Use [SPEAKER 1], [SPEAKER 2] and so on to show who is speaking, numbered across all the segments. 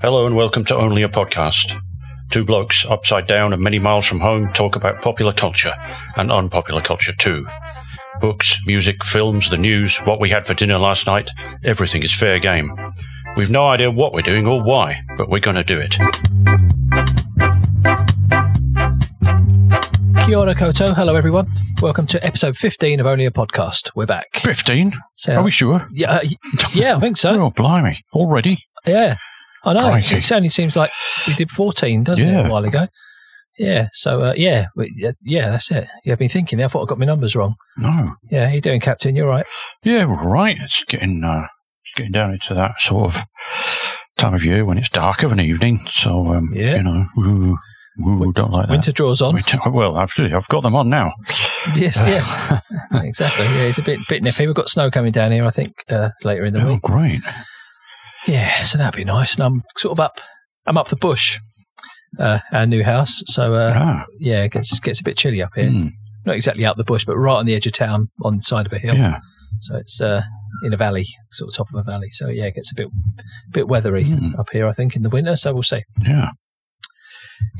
[SPEAKER 1] Hello and welcome to Only a Podcast. Two blokes upside down and many miles from home talk about popular culture and unpopular culture too. Books, music, films, the news, what we had for dinner last night, everything is fair game. We've no idea what we're doing or why, but we're going to do it.
[SPEAKER 2] Kia ora koutou. Hello, everyone. Welcome to episode 15 of Only a Podcast. We're back.
[SPEAKER 3] 15?
[SPEAKER 2] So,
[SPEAKER 3] Are we sure?
[SPEAKER 2] Yeah, uh, yeah, I think so.
[SPEAKER 3] Oh, blimey. Already?
[SPEAKER 2] Yeah, I know.
[SPEAKER 3] Crikey.
[SPEAKER 2] It certainly seems like we did 14, doesn't it, a while ago? Yeah, so uh, yeah, we, yeah, yeah, that's it. Yeah, I've been thinking there. I thought I got my numbers wrong.
[SPEAKER 3] No.
[SPEAKER 2] Yeah, how you doing, Captain? You're right.
[SPEAKER 3] Yeah, we're right. It's getting, uh, it's getting down into that sort of time of year when it's dark of an evening. So, um,
[SPEAKER 2] Yeah.
[SPEAKER 3] you know, woo, woo, don't like that.
[SPEAKER 2] Winter draws on.
[SPEAKER 3] Winter- Well, absolutely. I've got them on now.
[SPEAKER 2] Yes, yeah, exactly. Yeah, it's a bit bit nippy. We've got snow coming down here. I think uh, later in the week.
[SPEAKER 3] Oh,
[SPEAKER 2] week.
[SPEAKER 3] great.
[SPEAKER 2] Yeah, so that'd be nice. And I'm sort of up. I'm up the bush. Uh, our new house. So uh,
[SPEAKER 3] ah,
[SPEAKER 2] yeah, it gets gets a bit chilly up here.
[SPEAKER 3] mm,
[SPEAKER 2] Not exactly up the bush, but right on the edge of town, on the side of a hill.
[SPEAKER 3] yeah.
[SPEAKER 2] So it's uh, in a valley, sort of top of a valley. So yeah, it gets a bit bit weathery
[SPEAKER 3] Mm.
[SPEAKER 2] up here, I think, in the winter. So we'll see.
[SPEAKER 3] Yeah.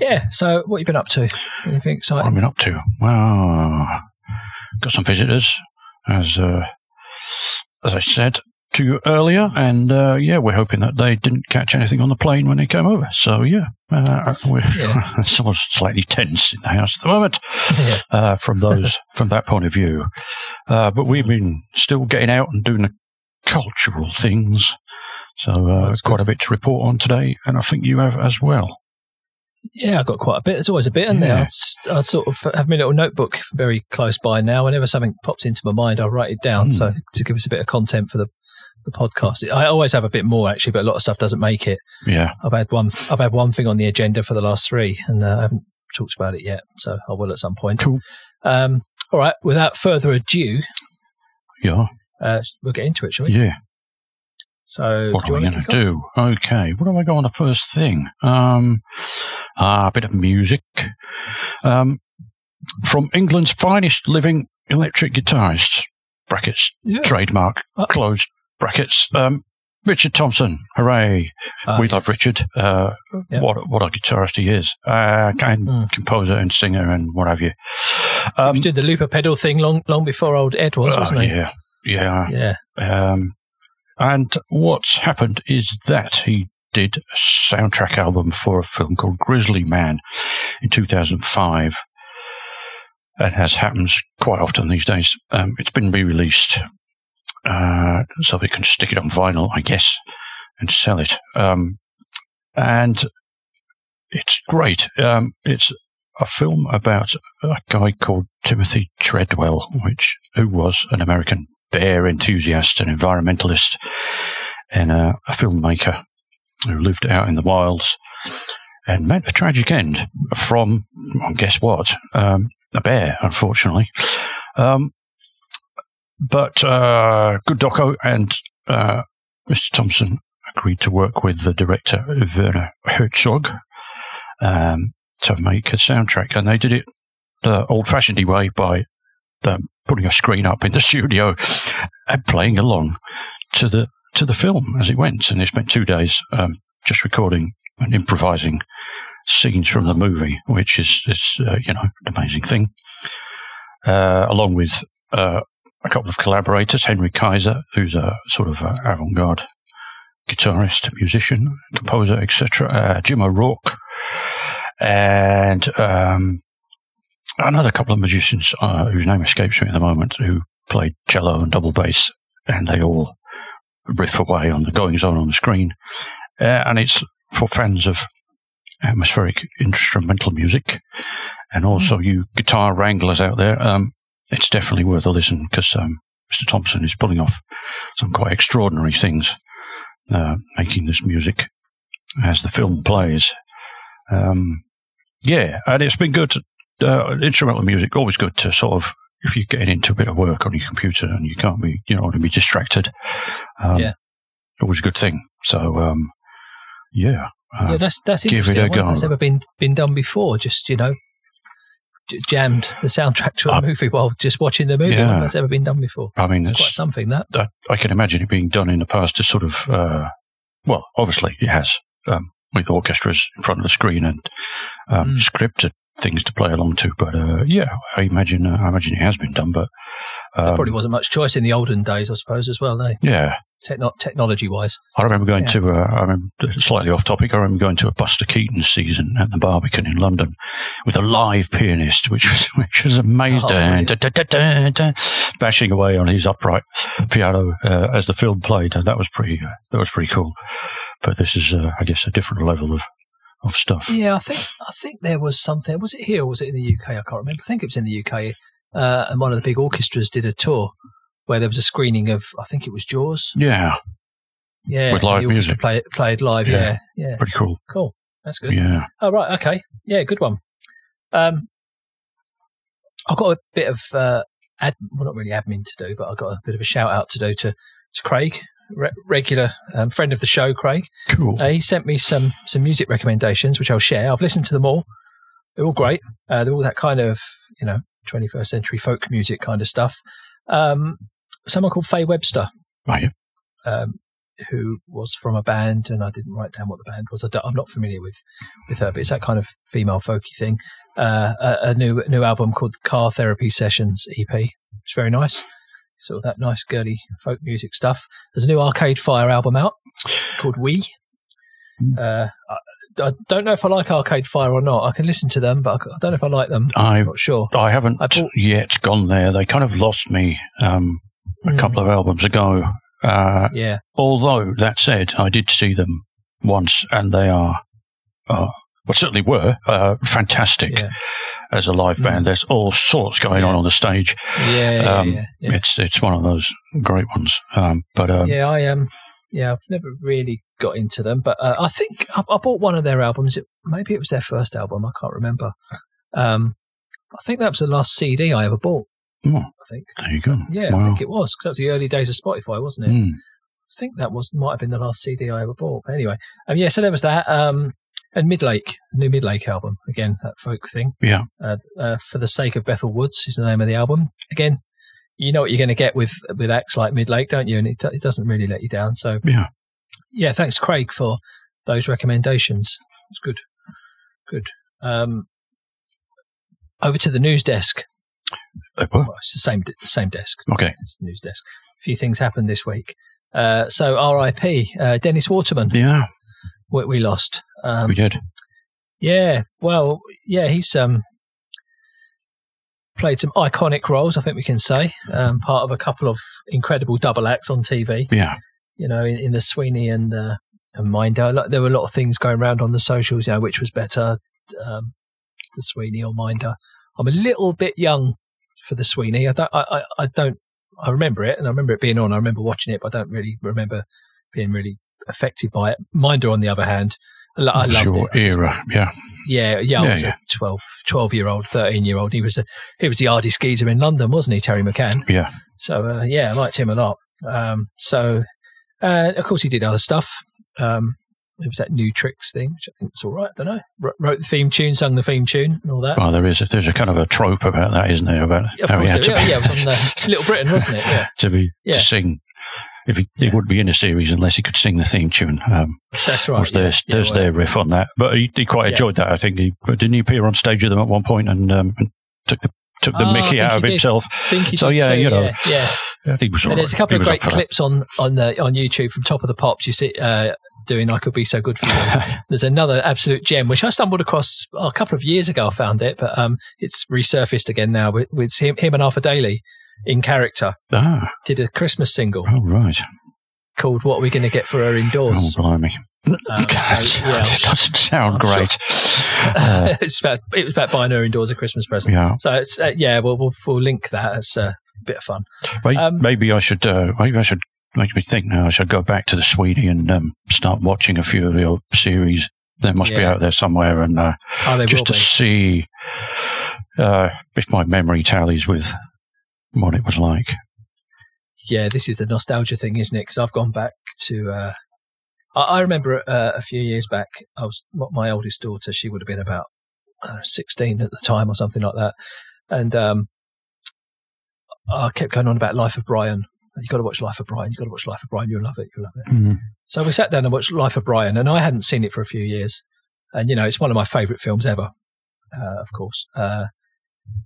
[SPEAKER 2] Yeah. So what you been up to? Anything
[SPEAKER 3] What have I
[SPEAKER 2] exciting?
[SPEAKER 3] been up to? Well, got some visitors, as uh, as I said to you earlier, and uh, yeah, we're hoping that they didn't catch anything on the plane when they came over. So yeah, uh, we're
[SPEAKER 2] Yeah.
[SPEAKER 3] someone's slightly tense in the house at the moment
[SPEAKER 2] yeah.
[SPEAKER 3] uh, from those from that point of view. Uh, but we've been still getting out and doing the cultural things. So uh, quite
[SPEAKER 2] good.
[SPEAKER 3] a bit to report on today, and I think you have as well.
[SPEAKER 2] Yeah, I've got quite a bit. There's always a bit in there. I, I sort of have my little notebook very close by now. Whenever something pops into my mind, I write it down.
[SPEAKER 3] Mm.
[SPEAKER 2] So to give us a bit of content for the the podcast. I always have a bit more actually, but a lot of stuff doesn't make it.
[SPEAKER 3] Yeah.
[SPEAKER 2] I've had one. I've had one thing on the agenda for the last three, and uh, I haven't talked about it yet. So I will at some point.
[SPEAKER 3] Cool.
[SPEAKER 2] Um, all right. Without further ado,
[SPEAKER 3] Yeah.
[SPEAKER 2] uh, we'll get into it, shall we?
[SPEAKER 3] Yeah.
[SPEAKER 2] So,
[SPEAKER 3] What
[SPEAKER 2] you
[SPEAKER 3] we going
[SPEAKER 2] to
[SPEAKER 3] do? Okay, what do I go on the first thing? Um, ah, a bit of music. Um, from England's finest living electric guitarist brackets,
[SPEAKER 2] Yeah.
[SPEAKER 3] trademark,
[SPEAKER 2] Uh.
[SPEAKER 3] closed brackets. Um, Richard Thompson, hooray.
[SPEAKER 2] Ah,
[SPEAKER 3] we love Richard. Uh,
[SPEAKER 2] Yeah.
[SPEAKER 3] what, what a guitarist he is. Uh, and
[SPEAKER 2] Mm.
[SPEAKER 3] composer and singer and what have you. Um, He
[SPEAKER 2] did the looper pedal thing long, long before old Ed was, wasn't he?
[SPEAKER 3] yeah, yeah.
[SPEAKER 2] Yeah.
[SPEAKER 3] Um, and what's happened is that he did a soundtrack album for a film called Grizzly Man in 2005. And as happens quite often these days, um, it's been re-released. Uh, so we can stick it on vinyl, I guess, and sell it. Um, and it's great. Um, it's a film about a guy called Timothy Treadwell, which who was an American bear enthusiast, an environmentalist, and a, a filmmaker who lived out in the wilds and met a tragic end from, well, guess what? Um, a bear, unfortunately. Um, but uh, good doco, and uh, Mr. Thompson agreed to work with the director Werner Herzog um, to make a soundtrack, and they did it the old-fashioned way by um, putting a screen up in the studio and playing along to the to the film as it went. And they spent two days um, just recording and improvising scenes from the movie, which is is uh, you know an amazing thing. Uh, along with uh, a couple of collaborators, Henry Kaiser, who's a sort of uh, avant-garde guitarist, musician, composer, etc. Uh, Jim O'Rourke, and um, another couple of musicians uh, whose name escapes me at the moment, who played cello and double bass, and they all riff away on the goings on on the screen. Uh, and it's for fans of atmospheric instrumental music, and also you guitar wranglers out there. Um, it's definitely worth a listen because um, Mr. Thompson is pulling off some quite extraordinary things, uh, making this music as the film plays. Um, yeah, and it's been good. Uh, instrumental music always good to sort of if you're getting into a bit of work on your computer and you can't be, you don't want to be distracted. Um,
[SPEAKER 2] Yeah.
[SPEAKER 3] always a good thing. So, um, yeah, uh,
[SPEAKER 2] yeah, that's that's
[SPEAKER 3] give it a
[SPEAKER 2] if That's
[SPEAKER 3] go.
[SPEAKER 2] ever been been done before. Just you know, j- jammed the soundtrack to a
[SPEAKER 3] Uh,
[SPEAKER 2] movie while just watching the movie.
[SPEAKER 3] yeah.
[SPEAKER 2] That's ever been done before.
[SPEAKER 3] I mean,
[SPEAKER 2] It's
[SPEAKER 3] that's,
[SPEAKER 2] quite something that.
[SPEAKER 3] that I can imagine it being done in the past to sort of, uh, well, obviously it has um, with orchestras in front of the screen and um,
[SPEAKER 2] Mm.
[SPEAKER 3] scripted things to play along to. But uh, yeah, I imagine uh, I imagine it has been done. But
[SPEAKER 2] There
[SPEAKER 3] um,
[SPEAKER 2] probably wasn't much choice in the olden days, I suppose, as well. Though
[SPEAKER 3] yeah,
[SPEAKER 2] Techno- technology wise.
[SPEAKER 3] I remember going
[SPEAKER 2] Yeah.
[SPEAKER 3] to, uh, I remember slightly off topic, I remember going to a Buster Keaton season at the Barbican in London with a live pianist, which was, which was amazing.
[SPEAKER 2] Oh,
[SPEAKER 3] Da, da, da, bashing away on his upright piano uh, as the film played. That was pretty, uh, that was pretty cool. But this is, uh, I guess, a different level of, of stuff.
[SPEAKER 2] Yeah, I think I think there was something. Was it here or was it in the UK? I can't remember. I think it was in the UK. Uh, and one of the big orchestras did a tour where there was a screening of. I think it was Jaws.
[SPEAKER 3] Yeah,
[SPEAKER 2] Yeah,
[SPEAKER 3] With live music.
[SPEAKER 2] Play, played live.
[SPEAKER 3] Yeah.
[SPEAKER 2] Yeah, yeah,
[SPEAKER 3] pretty cool.
[SPEAKER 2] cool. That's good.
[SPEAKER 3] Yeah.
[SPEAKER 2] Oh right, okay, yeah, good one. Um, I've got a bit of uh, ad, well, not really admin to do, but I've got a bit of a shout out to do to to Craig, re- regular um, friend of the show, Craig.
[SPEAKER 3] Cool.
[SPEAKER 2] Uh, he sent me some some music recommendations, which I'll share. I've listened to them all. They're all great. Uh, they're all that kind of you know 21st century folk music kind of stuff. Um, someone called Faye Webster,
[SPEAKER 3] Right.
[SPEAKER 2] um, who was from a band, and I didn't write down what the band was. I am not familiar with with her, but it's that kind of female folky thing. Uh, a, a new new album called Car Therapy Sessions EP. It's very nice. Sort of that nice girly folk music stuff. There's a new Arcade Fire album out called We. Uh, I, I don't know if I like Arcade Fire or not. I can listen to them, but I don't know if I like them.
[SPEAKER 3] I
[SPEAKER 2] I'm not sure.
[SPEAKER 3] I haven't
[SPEAKER 2] I bought-
[SPEAKER 3] yet gone there. They kind of lost me um, a
[SPEAKER 2] Mm.
[SPEAKER 3] couple of albums ago. Uh,
[SPEAKER 2] Yeah,
[SPEAKER 3] although that said, I did see them once, and they are, uh, well, certainly were uh, fantastic
[SPEAKER 2] yeah,
[SPEAKER 3] as a live band.
[SPEAKER 2] Mm.
[SPEAKER 3] There's all sorts going on
[SPEAKER 2] Yeah.
[SPEAKER 3] on the stage.
[SPEAKER 2] yeah, yeah.
[SPEAKER 3] Um,
[SPEAKER 2] yeah.
[SPEAKER 3] It's it's one of those great ones. Um, but um,
[SPEAKER 2] yeah, I Um, yeah, I've never really got into them, but uh, I think I, I bought one of their albums. It, maybe it was their first album. I can't remember. Um, I think that was the last CD I ever bought.
[SPEAKER 3] Oh.
[SPEAKER 2] I think.
[SPEAKER 3] there you go.
[SPEAKER 2] Yeah, I think it was because that was the early days of Spotify, wasn't it?
[SPEAKER 3] Mm.
[SPEAKER 2] I think that was might have been the last CD I ever bought. But anyway, um, yeah, so there was that. Um, and Midlake, the new Midlake album, again that folk thing.
[SPEAKER 3] Yeah.
[SPEAKER 2] Uh, uh, for the sake of Bethel Woods is the name of the album. Again, you know what you're going to get with with acts like Midlake, don't you? And it, it doesn't really let you down. So
[SPEAKER 3] Yeah.
[SPEAKER 2] yeah, thanks Craig for those recommendations. It's good, good. Um, over to the news desk.
[SPEAKER 3] Uh, Well,
[SPEAKER 2] it's the same same desk.
[SPEAKER 3] okay.
[SPEAKER 2] It's the news desk. A few things happened this week. Uh, so R.I.P. Uh, Dennis Waterman,
[SPEAKER 3] Yeah,
[SPEAKER 2] we, we lost. Um,
[SPEAKER 3] we did.
[SPEAKER 2] yeah, well, yeah, he's um, played some iconic roles. I think we can say um, part of a couple of incredible double acts on TV.
[SPEAKER 3] Yeah.
[SPEAKER 2] You know, in, in the Sweeney and uh, and Minder. Like, there were a lot of things going around on the socials. You know, which was better, um, the Sweeney or Minder. I'm a little bit young for the Sweeney. I don't. I, I, I don't. I remember it, and I remember it being on. I remember watching it, but I don't really remember being really affected by it. Minder, on the other hand, I, lo- I
[SPEAKER 3] It was
[SPEAKER 2] loved
[SPEAKER 3] your
[SPEAKER 2] it.
[SPEAKER 3] era. Yeah.
[SPEAKER 2] Yeah, yeah, I
[SPEAKER 3] Yeah,
[SPEAKER 2] was
[SPEAKER 3] yeah.
[SPEAKER 2] a 12, 12 year old, 13 year old. He was a, he was the Ardy Skeezer in London, wasn't he, Terry McCann?
[SPEAKER 3] Yeah.
[SPEAKER 2] So, uh, yeah, I liked him a lot. Um, so, uh, of course, he did other stuff. Um, there was that new tricks thing, which I think was all right. I don't know. R- wrote the theme tune, sung the theme tune, and all that.
[SPEAKER 3] Well, there is. A, there's a kind of a trope about that, isn't there? About
[SPEAKER 2] of
[SPEAKER 3] how he
[SPEAKER 2] course,
[SPEAKER 3] had
[SPEAKER 2] it,
[SPEAKER 3] to
[SPEAKER 2] yeah,
[SPEAKER 3] be,
[SPEAKER 2] yeah, it was on uh, Little Britain, wasn't it? Yeah,
[SPEAKER 3] to be
[SPEAKER 2] Yeah.
[SPEAKER 3] to sing. If he, he wouldn't be in a series unless he could sing the theme tune. Um,
[SPEAKER 2] that's right.
[SPEAKER 3] was their,
[SPEAKER 2] yeah, yeah,
[SPEAKER 3] there's
[SPEAKER 2] well,
[SPEAKER 3] their riff on that. But he, he quite
[SPEAKER 2] Yeah.
[SPEAKER 3] enjoyed that. I think he didn't he appear on stage with them at one point and, um, and took the took the
[SPEAKER 2] Oh,
[SPEAKER 3] Mickey out of
[SPEAKER 2] did.
[SPEAKER 3] himself. So, yeah,
[SPEAKER 2] too,
[SPEAKER 3] you know,
[SPEAKER 2] yeah, yeah.
[SPEAKER 3] I think he was all
[SPEAKER 2] And there's a couple
[SPEAKER 3] He
[SPEAKER 2] of great
[SPEAKER 3] that.
[SPEAKER 2] clips on on the on YouTube from Top of the Pops. You see, uh, doing "I Could Be So Good for You." there's another absolute gem which I stumbled across oh, a couple of years ago. I found it, but um, it's resurfaced again now with, with him, him and Arthur Daley in character.
[SPEAKER 3] Ah,
[SPEAKER 2] Did a Christmas single
[SPEAKER 3] oh right.
[SPEAKER 2] called "What Are We Going to Get for Her Indoors?
[SPEAKER 3] Oh
[SPEAKER 2] Indoors."
[SPEAKER 3] blimey.
[SPEAKER 2] Um, so, yeah,
[SPEAKER 3] it doesn't sound
[SPEAKER 2] I'm sure.
[SPEAKER 3] great. Uh,
[SPEAKER 2] it's about it was about buying her indoors a Christmas present.
[SPEAKER 3] yeah,
[SPEAKER 2] So it's uh, yeah, we'll, we'll we'll link that. It's a bit of fun.
[SPEAKER 3] maybe,
[SPEAKER 2] Um,
[SPEAKER 3] maybe I should. Uh, maybe I should make me think now. I should go back to the Sweeney and um, start watching a few of your series. They must be out there somewhere, and uh,
[SPEAKER 2] Oh,
[SPEAKER 3] just to
[SPEAKER 2] be.
[SPEAKER 3] see uh, if my memory tallies with what it was like.
[SPEAKER 2] yeah, this is the nostalgia thing, isn't it? Because I've gone back to. Uh, I, I remember uh, a few years back. I was my- my oldest daughter. She would have been about know, 16 at the time or something like that. And um, I kept going on about Life of Brian. You've got to watch Life of Brian. You've got to watch Life of Brian. You'll love it. You'll love it.
[SPEAKER 3] Mm.
[SPEAKER 2] So we sat down and watched Life of Brian, and I hadn't seen it for a few years. And, you know, it's one of my favourite films ever, uh, of course. Uh,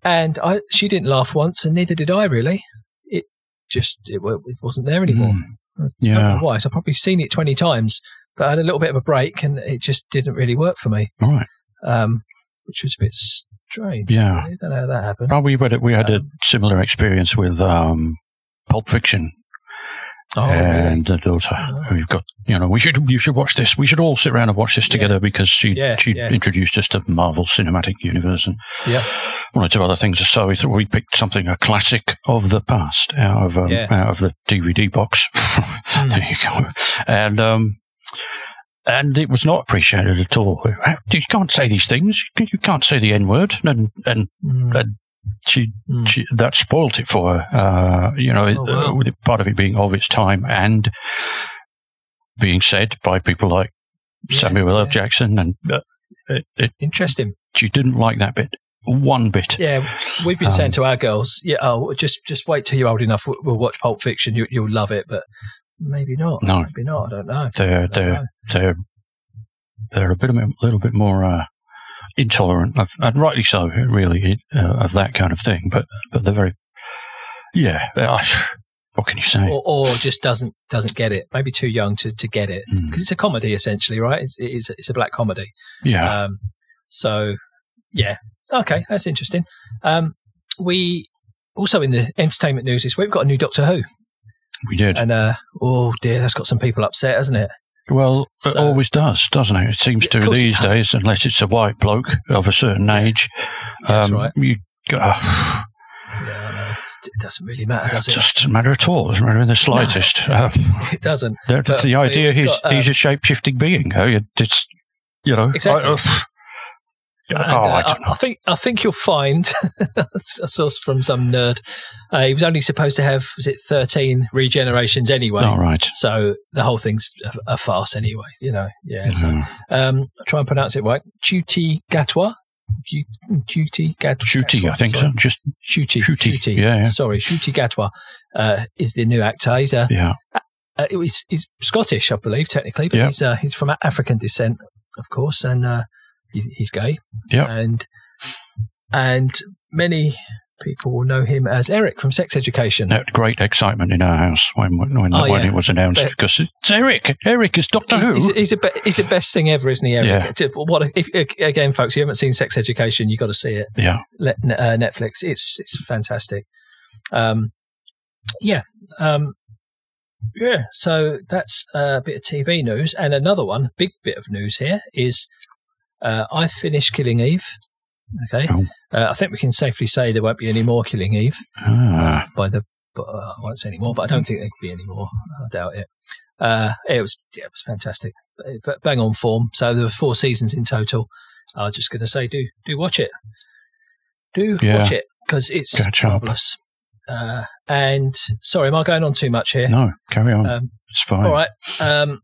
[SPEAKER 2] and I, she didn't laugh once, and neither did I, really. It just, it, it wasn't there anymore.
[SPEAKER 3] Mm. Yeah.
[SPEAKER 2] why. So I've probably seen it 20 times, but I had a little bit of a break, and it just didn't really work for me,
[SPEAKER 3] All right.
[SPEAKER 2] um, which was a bit strange.
[SPEAKER 3] Yeah.
[SPEAKER 2] I don't know how that happened.
[SPEAKER 3] Well, we had, a- we had a
[SPEAKER 2] Um,
[SPEAKER 3] similar experience with um, Pulp Fiction
[SPEAKER 2] Oh, really?
[SPEAKER 3] and the daughter.
[SPEAKER 2] Oh.
[SPEAKER 3] We've got, you know, we should you should watch this. We should all sit around and watch this
[SPEAKER 2] Yeah.
[SPEAKER 3] together because she
[SPEAKER 2] Yeah,
[SPEAKER 3] she
[SPEAKER 2] yeah.
[SPEAKER 3] introduced us to Marvel Cinematic Universe and
[SPEAKER 2] Yeah.
[SPEAKER 3] one or two other things. So we thought we picked something a classic of the past out of um,
[SPEAKER 2] Yeah.
[SPEAKER 3] out of the DVD box. there you go. And um, and it was not appreciated at all. You can't say these things. You can't say the N word. And and
[SPEAKER 2] Mm,
[SPEAKER 3] uh, she,
[SPEAKER 2] mm.
[SPEAKER 3] she that spoilt it for her. Uh, you know,
[SPEAKER 2] Oh, wow.
[SPEAKER 3] uh, with it, part of it being of its time and being said by people like
[SPEAKER 2] Yeah,
[SPEAKER 3] Samuel L.
[SPEAKER 2] yeah.
[SPEAKER 3] Jackson, and uh, it, it,
[SPEAKER 2] Interesting.
[SPEAKER 3] she didn't like that bit one bit.
[SPEAKER 2] Yeah, we've been
[SPEAKER 3] Um,
[SPEAKER 2] saying to our girls, yeah, oh, just just wait till you're old enough. We'll, we'll watch Pulp Fiction. You, you'll love it, but maybe not.
[SPEAKER 3] No.
[SPEAKER 2] maybe not. I don't know.
[SPEAKER 3] They're
[SPEAKER 2] don't
[SPEAKER 3] they're
[SPEAKER 2] know.
[SPEAKER 3] they're they're a bit a little bit more uh, intolerant, of, and rightly so, really, uh, of that kind of thing. But but they're very yeah. what can you say?
[SPEAKER 2] Or, or just doesn't doesn't get it. Maybe too young to, to get it
[SPEAKER 3] Mm,
[SPEAKER 2] because it's a comedy essentially, right? It's it is it's a black comedy.
[SPEAKER 3] yeah,
[SPEAKER 2] Um, so yeah, okay, that's interesting. Um, we also in the entertainment news this week we've got a new Doctor Who,
[SPEAKER 3] we did.
[SPEAKER 2] and uh, oh dear, that's got some people upset, hasn't it?
[SPEAKER 3] Well, it always does, doesn't it? It seems to these days, unless it's a white bloke of a certain age.
[SPEAKER 2] That's
[SPEAKER 3] um,
[SPEAKER 2] right.
[SPEAKER 3] You, uh,
[SPEAKER 2] Yeah. It doesn't really matter,
[SPEAKER 3] it
[SPEAKER 2] does it?
[SPEAKER 3] just doesn't matter at all. It doesn't matter in the slightest. Um,
[SPEAKER 2] It doesn't.
[SPEAKER 3] the, idea he's he's
[SPEAKER 2] um,
[SPEAKER 3] a shape shifting being. Oh, you just you know,
[SPEAKER 2] Exactly.
[SPEAKER 3] I, uh,
[SPEAKER 2] And,
[SPEAKER 3] oh,
[SPEAKER 2] uh,
[SPEAKER 3] I.
[SPEAKER 2] I think I think you'll find a source from some nerd. Uh, he was only supposed to have was it thirteen regenerations anyway.
[SPEAKER 3] All right.
[SPEAKER 2] So the whole thing's a, a farce anyway. You know. Yeah. So
[SPEAKER 3] Mm.
[SPEAKER 2] um, I'll try and pronounce it right. Chuti Gatwa. Chuti Gatwa.
[SPEAKER 3] Shooty, I think so. Just
[SPEAKER 2] Shuti.
[SPEAKER 3] Shuti, yeah, yeah.
[SPEAKER 2] Sorry, Ncuti Gatwa uh, is the new actor. He's a
[SPEAKER 3] yeah,
[SPEAKER 2] uh, he's, he's Scottish, I believe, technically, but
[SPEAKER 3] Yeah.
[SPEAKER 2] he's uh, he's from African descent, of course, and uh, he's, he's gay.
[SPEAKER 3] Yeah.
[SPEAKER 2] and and many people will know him as Eric from Sex Education.
[SPEAKER 3] That great excitement in our house when when,
[SPEAKER 2] Oh,
[SPEAKER 3] when
[SPEAKER 2] yeah.
[SPEAKER 3] it was announced
[SPEAKER 2] But-
[SPEAKER 3] because it's Eric. Eric is Doctor Who.
[SPEAKER 2] He's, he's, a be- he's the best thing ever, isn't he? Eric?
[SPEAKER 3] Yeah.
[SPEAKER 2] What if, again, folks? You haven't seen Sex Education? you have got to see it.
[SPEAKER 3] yeah,
[SPEAKER 2] Let, uh, Netflix. It's it's fantastic. Um, yeah, um, yeah. So that's a bit of TV news, and another one, big bit of news here is uh, I finished Killing Eve. Okay,
[SPEAKER 3] Oh.
[SPEAKER 2] uh, I think we can safely say there won't be any more Killing Eve
[SPEAKER 3] ah,
[SPEAKER 2] by the. But, uh, I won't say any more, but I don't think there could be any more. I doubt it. Uh, it was yeah, it was fantastic, but bang on form. So there were four seasons in total. I was just going to say, do do watch it, do
[SPEAKER 3] Yeah.
[SPEAKER 2] watch it because it's
[SPEAKER 3] Catch
[SPEAKER 2] marvelous. Uh, and sorry, am I going on too much here?
[SPEAKER 3] no, carry on.
[SPEAKER 2] Um,
[SPEAKER 3] it's fine.
[SPEAKER 2] all right. Um,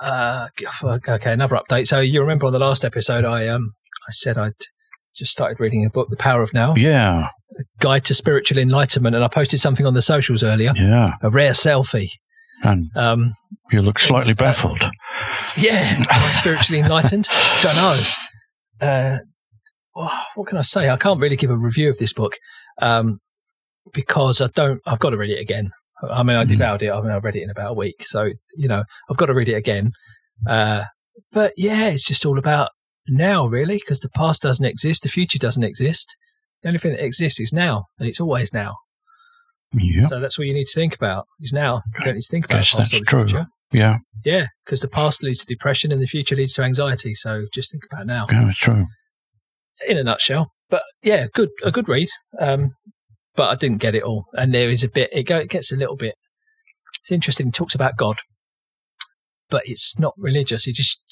[SPEAKER 2] uh, okay, another update. So you remember on the last episode, I um, I said I'd just started reading a book, The Power of Now,
[SPEAKER 3] Yeah, A
[SPEAKER 2] Guide to Spiritual Enlightenment, and I posted something on the socials earlier.
[SPEAKER 3] yeah,
[SPEAKER 2] A rare selfie.
[SPEAKER 3] and
[SPEAKER 2] Um,
[SPEAKER 3] you look slightly
[SPEAKER 2] Uh,
[SPEAKER 3] baffled.
[SPEAKER 2] yeah, am I spiritually enlightened. Don't know. Uh, oh, what can I say? I can't really give a review of this book um, because I don't. I've got to read it again. I mean, I devoured it. I mean, I read it in about a week, so you know, I've got to read it again. Uh, but yeah, it's just all about now, really, because the past doesn't exist, the future doesn't exist. The only thing that exists is now, and it's always now.
[SPEAKER 3] Yeah,
[SPEAKER 2] So that's what you need to think about is now. You don't need to think about past
[SPEAKER 3] that's
[SPEAKER 2] or the
[SPEAKER 3] true.
[SPEAKER 2] future.
[SPEAKER 3] yeah,
[SPEAKER 2] Yeah, because the past leads to depression and the future leads to anxiety. So just think about now,
[SPEAKER 3] yeah, it's true.
[SPEAKER 2] in a nutshell. But yeah, good, a good read. Um, but I didn't get it all, and there is a bit. It, go, it gets a little bit. It's interesting. It talks about God, but it's not religious. It just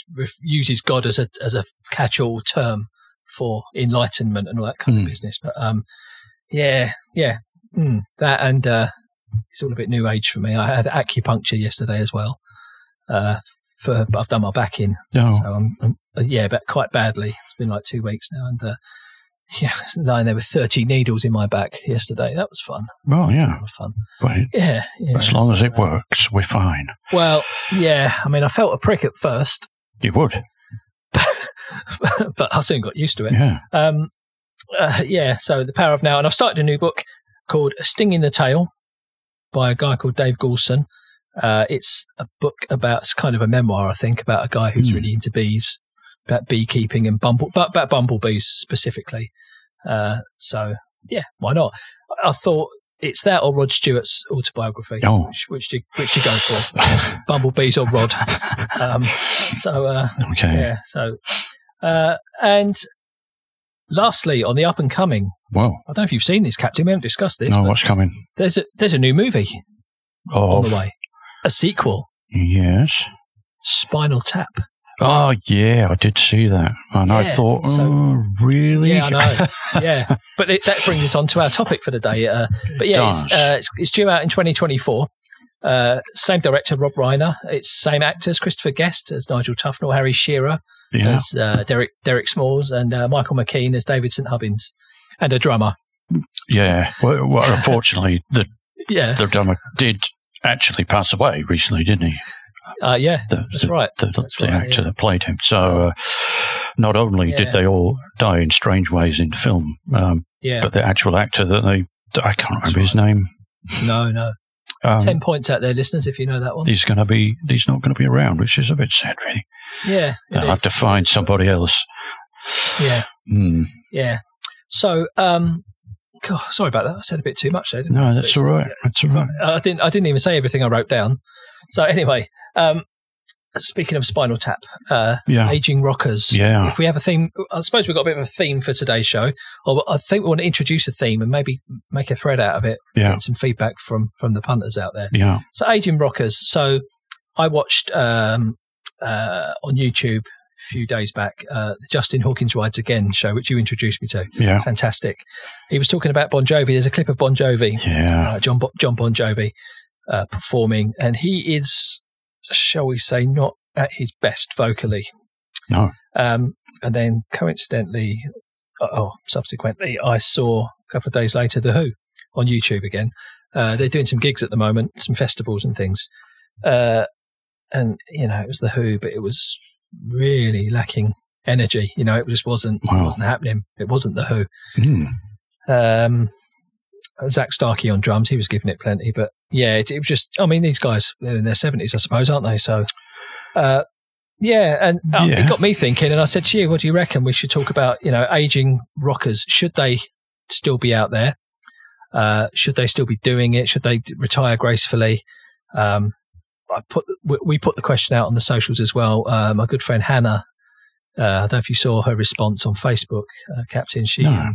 [SPEAKER 2] uses God as a as a catch-all term for enlightenment and all that kind
[SPEAKER 3] Hmm.
[SPEAKER 2] of business. But um, yeah, yeah, mm, that and uh, it's all a bit new age for me. I had acupuncture yesterday as well. Uh, for but I've done my back in.
[SPEAKER 3] No.
[SPEAKER 2] So I'm, I'm uh, yeah, but quite badly. It's been like two weeks now, and uh, yeah, lying there with thirty needles in my back yesterday. That was fun.
[SPEAKER 3] Well, yeah.
[SPEAKER 2] fun.
[SPEAKER 3] It-
[SPEAKER 2] Yeah, yeah.
[SPEAKER 3] as long as it works, we're fine.
[SPEAKER 2] Well, yeah. I mean, I felt a prick at first,
[SPEAKER 3] You would.
[SPEAKER 2] but I soon got used to it.
[SPEAKER 3] Yeah.
[SPEAKER 2] Um, uh, yeah, so The Power of Now. And I've started a new book called A Sting in the Tale by a guy called Dave Goulson. Uh, it's a book about, it's kind of a memoir, I think, about a guy who's
[SPEAKER 3] Hmm.
[SPEAKER 2] really into bees, about beekeeping and bumble, but about bumblebees specifically. Uh, so, yeah, why not? I thought it's that or Rod Stewart's autobiography.
[SPEAKER 3] Oh.
[SPEAKER 2] Which, which, do, you, which do you go for? Bumblebees or Rod? Um, so, uh,
[SPEAKER 3] Okay.
[SPEAKER 2] yeah. So, uh, and lastly, on the up and coming,
[SPEAKER 3] Well,
[SPEAKER 2] I don't know if you've seen this, Captain. We haven't discussed this.
[SPEAKER 3] no,
[SPEAKER 2] but
[SPEAKER 3] what's coming?
[SPEAKER 2] there's a there's a new movie on
[SPEAKER 3] Of,
[SPEAKER 2] the way, a sequel,
[SPEAKER 3] yes.
[SPEAKER 2] Spinal Tap.
[SPEAKER 3] Oh, yeah, I did see that. And I
[SPEAKER 2] Yeah,
[SPEAKER 3] thought,
[SPEAKER 2] so-
[SPEAKER 3] oh, really?
[SPEAKER 2] Yeah, I know. yeah, but it, that brings us on to our topic for the day. Uh, but yeah, it's, uh, it's, it's due out in 2024. Uh, same director, Rob Reiner. It's same actors, Christopher Guest as Nigel Tufnel, Harry Shearer
[SPEAKER 3] yeah.
[SPEAKER 2] as uh, Derek Derek Smalls, and uh, Michael McKean as David St Hubbins, and a drummer.
[SPEAKER 3] Yeah. Well, well unfortunately, the,
[SPEAKER 2] Yeah,
[SPEAKER 3] the drummer did actually pass away recently, didn't he?
[SPEAKER 2] Uh, yeah,
[SPEAKER 3] The,
[SPEAKER 2] that's right.
[SPEAKER 3] The,
[SPEAKER 2] That's
[SPEAKER 3] the
[SPEAKER 2] right,
[SPEAKER 3] actor
[SPEAKER 2] yeah.
[SPEAKER 3] that played him. So, uh, not only
[SPEAKER 2] Yeah.
[SPEAKER 3] did they all die in strange ways in film, um,
[SPEAKER 2] Yeah,
[SPEAKER 3] but the actual actor that they, I can't remember his
[SPEAKER 2] right.
[SPEAKER 3] name.
[SPEAKER 2] no, no.
[SPEAKER 3] Um,
[SPEAKER 2] Ten points out there, listeners, if you know that one.
[SPEAKER 3] he's going to be, he's not going to be around, which is a bit sad, really.
[SPEAKER 2] Yeah,
[SPEAKER 3] They'll have to find somebody else.
[SPEAKER 2] Yeah,
[SPEAKER 3] Hmm.
[SPEAKER 2] yeah. So, um, God, sorry about that. I said a bit too much there. Didn't
[SPEAKER 3] No, that's all right. That's all right.
[SPEAKER 2] I didn't. I didn't even say everything I wrote down. So anyway, um, speaking of Spinal Tap, uh,
[SPEAKER 3] Yeah.
[SPEAKER 2] aging rockers.
[SPEAKER 3] Yeah.
[SPEAKER 2] If we have a theme, I suppose we've got a bit of a theme for today's show. Or I think we want to introduce a theme and maybe make a thread out of it.
[SPEAKER 3] Yeah.
[SPEAKER 2] Get some feedback from from the punters out there.
[SPEAKER 3] Yeah.
[SPEAKER 2] So aging rockers. So I watched um, uh, on YouTube a few days back uh, the Justin Hawkins Rides Again show, which you introduced me to.
[SPEAKER 3] Yeah.
[SPEAKER 2] Fantastic. He was talking about Bon Jovi. There's a clip of Bon Jovi,
[SPEAKER 3] Yeah.
[SPEAKER 2] uh, John bo- John Bon Jovi, uh, performing, and he is, shall we say, not at his best vocally.
[SPEAKER 3] No.
[SPEAKER 2] Um, and then coincidentally, uh, oh, subsequently, I saw a couple of days later the Who on YouTube again. Uh, they're doing some gigs at the moment, some festivals and things. Uh, and you know, it was the Who, but it was really lacking energy. You know, it just wasn't it wasn't happening. It wasn't the Who.
[SPEAKER 3] Hmm.
[SPEAKER 2] Um, Zak Starkey on drums, he was giving it plenty, but yeah, it, it was just. I mean, these guys they're in their seventies, I suppose, aren't they? So, uh, yeah, and uh,
[SPEAKER 3] Yeah.
[SPEAKER 2] it got me thinking. And I said to you, "What do you reckon? We should talk about you know aging rockers. Should they still be out there? Uh, should they still be doing it? Should they retire gracefully?" Um, I put we, we put the question out on the socials as well. Uh, my good friend Hannah. Uh, I don't know if you saw her response on Facebook, uh, Captain. She
[SPEAKER 3] No.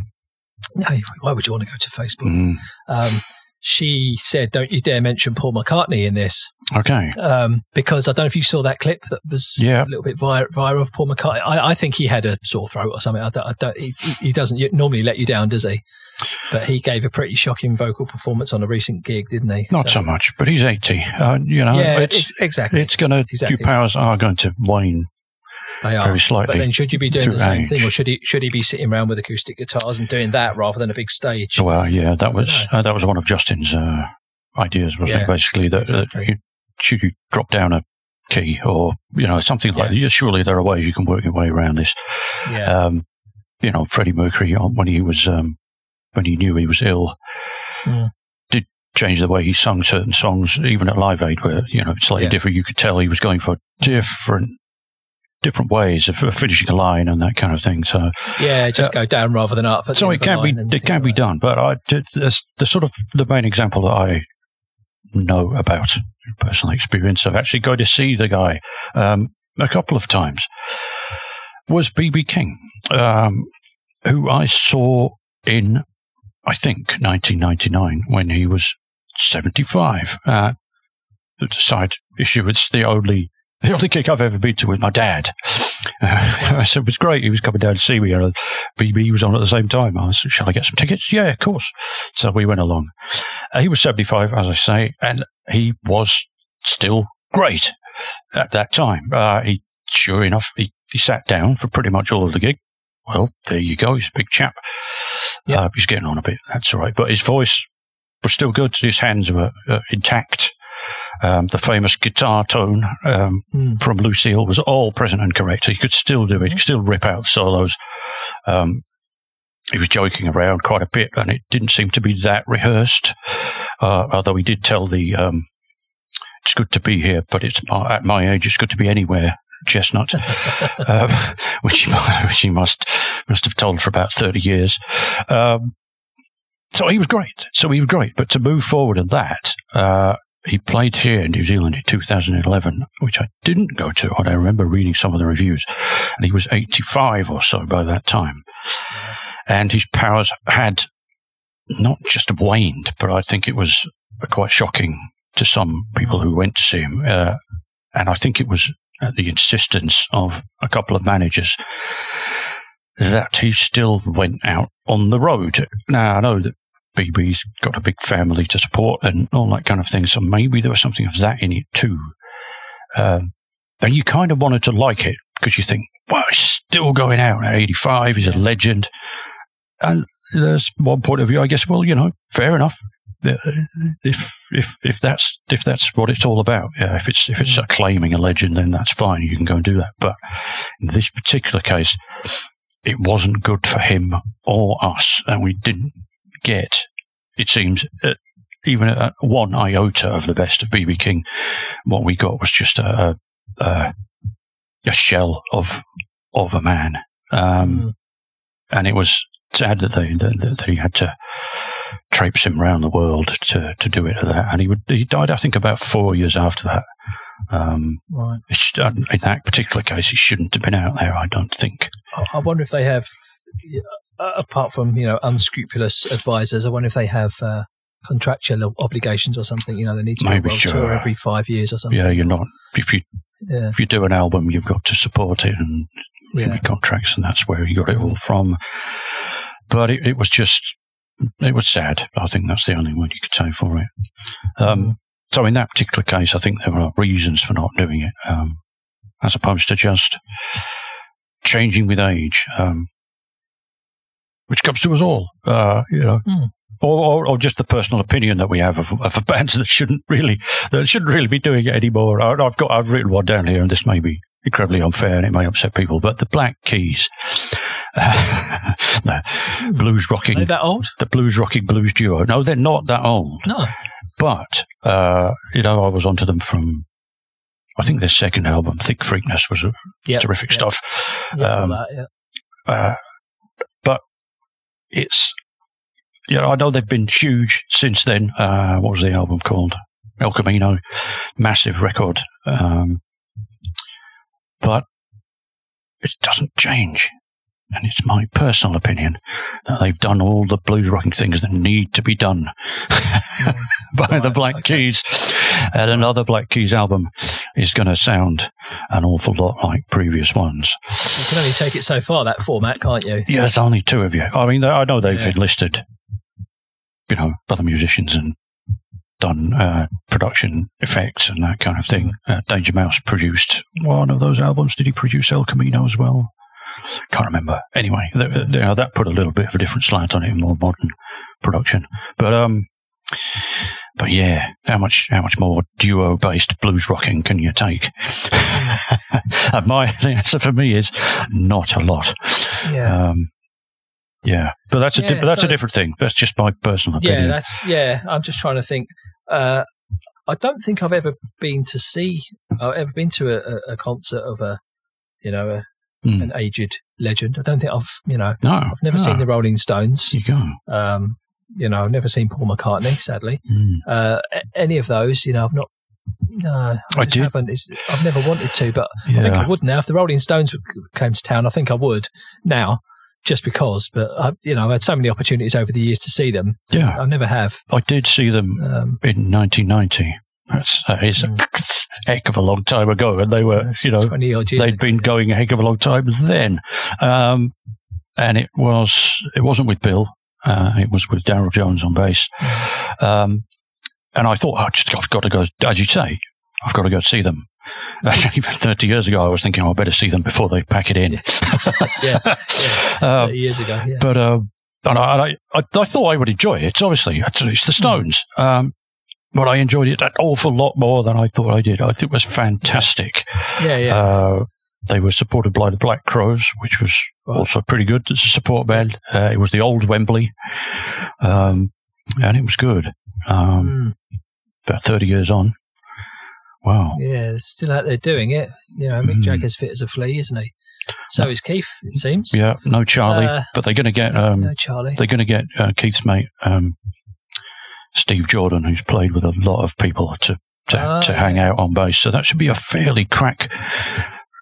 [SPEAKER 2] no, why would you want to go to Facebook?
[SPEAKER 3] Hmm.
[SPEAKER 2] Um, she said, "Don't you dare mention Paul McCartney in this,"
[SPEAKER 3] Okay.
[SPEAKER 2] um, because I don't know if you saw that clip that was
[SPEAKER 3] Yeah.
[SPEAKER 2] a little bit vir- viral of Paul McCartney. I, I think he had a sore throat or something. I don't, I don't, he, he doesn't normally let you down, does he? But he gave a pretty shocking vocal performance on a recent gig, didn't he?
[SPEAKER 3] Not so much, but he's 80. Uh, you know,
[SPEAKER 2] Yeah,
[SPEAKER 3] it's,
[SPEAKER 2] ex- exactly.
[SPEAKER 3] it's going to,
[SPEAKER 2] Exactly.
[SPEAKER 3] your powers are going to wane
[SPEAKER 2] They are.
[SPEAKER 3] very slightly.
[SPEAKER 2] But then, should you be doing the same
[SPEAKER 3] age.
[SPEAKER 2] thing, or should he should he be sitting around with acoustic guitars and doing that rather than a big stage?
[SPEAKER 3] Well, yeah, that was uh, that was one of Justin's uh, ideas, wasn't
[SPEAKER 2] Yeah.
[SPEAKER 3] it? Basically, that, that you, should you drop down a key or you know something like that? Surely there are ways you can work your way around this.
[SPEAKER 2] Yeah,
[SPEAKER 3] Um, you know, Freddie Mercury when he was um, when he knew he was ill.
[SPEAKER 2] Mm.
[SPEAKER 3] Did change the way he sung certain songs, even at Live Aid, where you know it's slightly
[SPEAKER 2] Yeah.
[SPEAKER 3] different. You could tell he was going for different different ways of finishing a line and that kind of thing. So,
[SPEAKER 2] yeah, just go down rather than up.
[SPEAKER 3] so it can be
[SPEAKER 2] and
[SPEAKER 3] it can be done, but I that's the sort of the main example that I know about personal experience of actually going to see the guy um, a couple of times was BB King, um, who I saw in I think 1999 when he was 75. Uh, the side issue. It's the only the only gig I've ever been to with my dad. Uh, so it was great. He was coming down to see me. And BB was on at the same time. I was, shall I get some tickets? Yeah, of course. So we went along. Uh, he was 75, as I say, and he was still great at that time. Uh, he, sure enough, he, he sat down for pretty much all of the gig. Well, there you go. He's a big chap. Uh, he's getting on a bit. That's all right. But his voice was still good. His hands were uh, intact. Um, the famous guitar tone um,
[SPEAKER 2] Mm.
[SPEAKER 3] from Lucille was all present and correct. So he could still do it. He could still rip out solos. Um, he was joking around quite a bit, and it didn't seem to be that rehearsed. Uh, although he did tell the, um, "It's good to be here, but it's my, at my age, it's good to be anywhere." Chestnut, um, which he, which he must must have told for about thirty years. Um, so he was great. So he was great. But to move forward in that, uh, he played here in New Zealand in 2011, which I didn't go to. but I remember reading some of the reviews, and he was 85 or so by that time. And his powers had not just waned, but I think it was quite shocking to some people who went to see him. Uh, and I think it was at the insistence of a couple of managers that he still went out on the road. Now, I know that BB's got a big family to support and all that kind of thing, so maybe there was something of that in it too. Um, and you kind of wanted to like it because you think, well, he's still going out at 85, he's a legend. And there's one point of view, I guess, well, you know, fair enough. If if if that's if that's what it's all about, yeah, if it's if it's acclaiming a legend, then that's fine. You can go and do that. But in this particular case, it wasn't good for him or us, and we didn't get, it seems, uh, even at one iota of the best of BB King. What we got was just a a, a shell of of a man, um,
[SPEAKER 2] Mm.
[SPEAKER 3] and it was sad that they that, that they had to traipse him around the world to to do it. That, and he would he died, I think, about four years after that. Um,
[SPEAKER 2] Right.
[SPEAKER 3] it in that particular case, he shouldn't have been out there. I don't think.
[SPEAKER 2] I I wonder if they have, uh, apart from you know unscrupulous advisors, I wonder if they have uh, contractual obligations or something. You know, they need to do a
[SPEAKER 3] Maybe,
[SPEAKER 2] world
[SPEAKER 3] sure.
[SPEAKER 2] tour every five years or something.
[SPEAKER 3] Yeah, you're not. If you
[SPEAKER 2] yeah,
[SPEAKER 3] if you do an album, you've got to support it and
[SPEAKER 2] yeah.
[SPEAKER 3] contracts, and that's where he got it all from. But it, it was just, it was sad. I think that's the only word you could say for it. Um, so in that particular case, I think there were reasons for not doing it, um, as opposed to just changing with age, um, which comes to us all, uh, you know.
[SPEAKER 2] Hmm.
[SPEAKER 3] Or, or, or just the personal opinion that we have of, of bands that shouldn't really that shouldn't really be doing it anymore. I, I've got I've written one down here, and this may be incredibly unfair and it may upset people, but the Black Keys, the blues rocking,
[SPEAKER 2] that old?
[SPEAKER 3] the blues rocking blues duo. No, they're not that old,
[SPEAKER 2] No.
[SPEAKER 3] but uh, you know, I was onto them from. I think their second album, Thickfreakness, was
[SPEAKER 2] Yep,
[SPEAKER 3] terrific
[SPEAKER 2] yep.
[SPEAKER 3] stuff.
[SPEAKER 2] Yeah,
[SPEAKER 3] Um,
[SPEAKER 2] that.
[SPEAKER 3] Uh, it's, you know, I know they've been huge since then. Uh, what was the album called? El Camino, massive record. Um, but it doesn't change. And it's my personal opinion that they've done all the blues rocking things that need to be done by the Black. Keys. And another Black Keys album is going to sound an awful lot like previous ones.
[SPEAKER 2] You can only take it so far that format, can't you?
[SPEAKER 3] Yeah, there's only two of you. I mean, I know they've
[SPEAKER 2] Yeah.
[SPEAKER 3] enlisted, you know, other musicians and done uh, production effects and that kind of thing. Uh, Danger Mouse produced one of those albums. Did he produce El Camino as well? Can't remember. Anyway, th- th- that put a little bit of a different slant on it, more modern production. But um, but yeah, how much how much more duo based blues rocking can you take? and my the answer for me is not a lot.
[SPEAKER 2] Yeah.
[SPEAKER 3] Um, yeah, but that's a di-
[SPEAKER 2] Yeah,
[SPEAKER 3] but that's a different thing. That's just my personal
[SPEAKER 2] yeah,
[SPEAKER 3] opinion.
[SPEAKER 2] that's yeah. I'm just trying to think. Uh, I don't think I've ever been to see. I've ever been to a, a, a concert of a, you know, a,
[SPEAKER 3] Mm.
[SPEAKER 2] an aged legend. I don't think I've, you know,
[SPEAKER 3] no,
[SPEAKER 2] I've never
[SPEAKER 3] no.
[SPEAKER 2] seen the Rolling Stones.
[SPEAKER 3] You go.
[SPEAKER 2] Um, you know, I've never seen Paul McCartney. Sadly,
[SPEAKER 3] Mm.
[SPEAKER 2] uh, any of those, you know, I've not. No, I,
[SPEAKER 3] I
[SPEAKER 2] haven't. It's, I've never wanted to, but I think I would now. If the Rolling Stones came to town, I think I would now, just because. But I, you know, I've had so many opportunities over the years to see them.
[SPEAKER 3] Yeah,
[SPEAKER 2] I never have.
[SPEAKER 3] I did see them
[SPEAKER 2] Um,
[SPEAKER 3] in 1990. That's that is
[SPEAKER 2] Mm.
[SPEAKER 3] a heck of a long time ago, and they were, you know,
[SPEAKER 2] twenty odd years.
[SPEAKER 3] they'd been going a heck of a long time then. Um, and it was it wasn't with Bill. Uh, it was with Darryl Jones on bass. Um, and I thought, oh, just I've got to go, as you say, I've got to go see them. Even 30 years ago, I was thinking, oh, I better see them before they pack it in.
[SPEAKER 2] Yeah, yeah, 30 years ago. Yeah.
[SPEAKER 3] but uh, and I, and I, I, I thought I would enjoy it. Obviously, it's, it's the Stones. Um, but I enjoyed it an awful lot more than I thought I did. I think it was fantastic.
[SPEAKER 2] yeah, yeah.
[SPEAKER 3] Uh, they were supported by the Black Crowes, which was also pretty good as a support band. Uh, it was the old Wembley, um, and it was good. Um,
[SPEAKER 2] Mm,
[SPEAKER 3] about 30 years on. Wow.
[SPEAKER 2] yeah, they're still out there doing it. You know, Mick
[SPEAKER 3] Mm.
[SPEAKER 2] Jagger's fit as a flea, isn't he? So is Keith, it seems.
[SPEAKER 3] Yeah, no Charlie,
[SPEAKER 2] Uh,
[SPEAKER 3] but they're going to get um,
[SPEAKER 2] no Charlie.
[SPEAKER 3] they're going to get uh, Keith's mate um, Steve Jordan, who's played with a lot of people to to,
[SPEAKER 2] Ah,
[SPEAKER 3] to
[SPEAKER 2] yeah.
[SPEAKER 3] hang out on bass. So that should be a fairly crack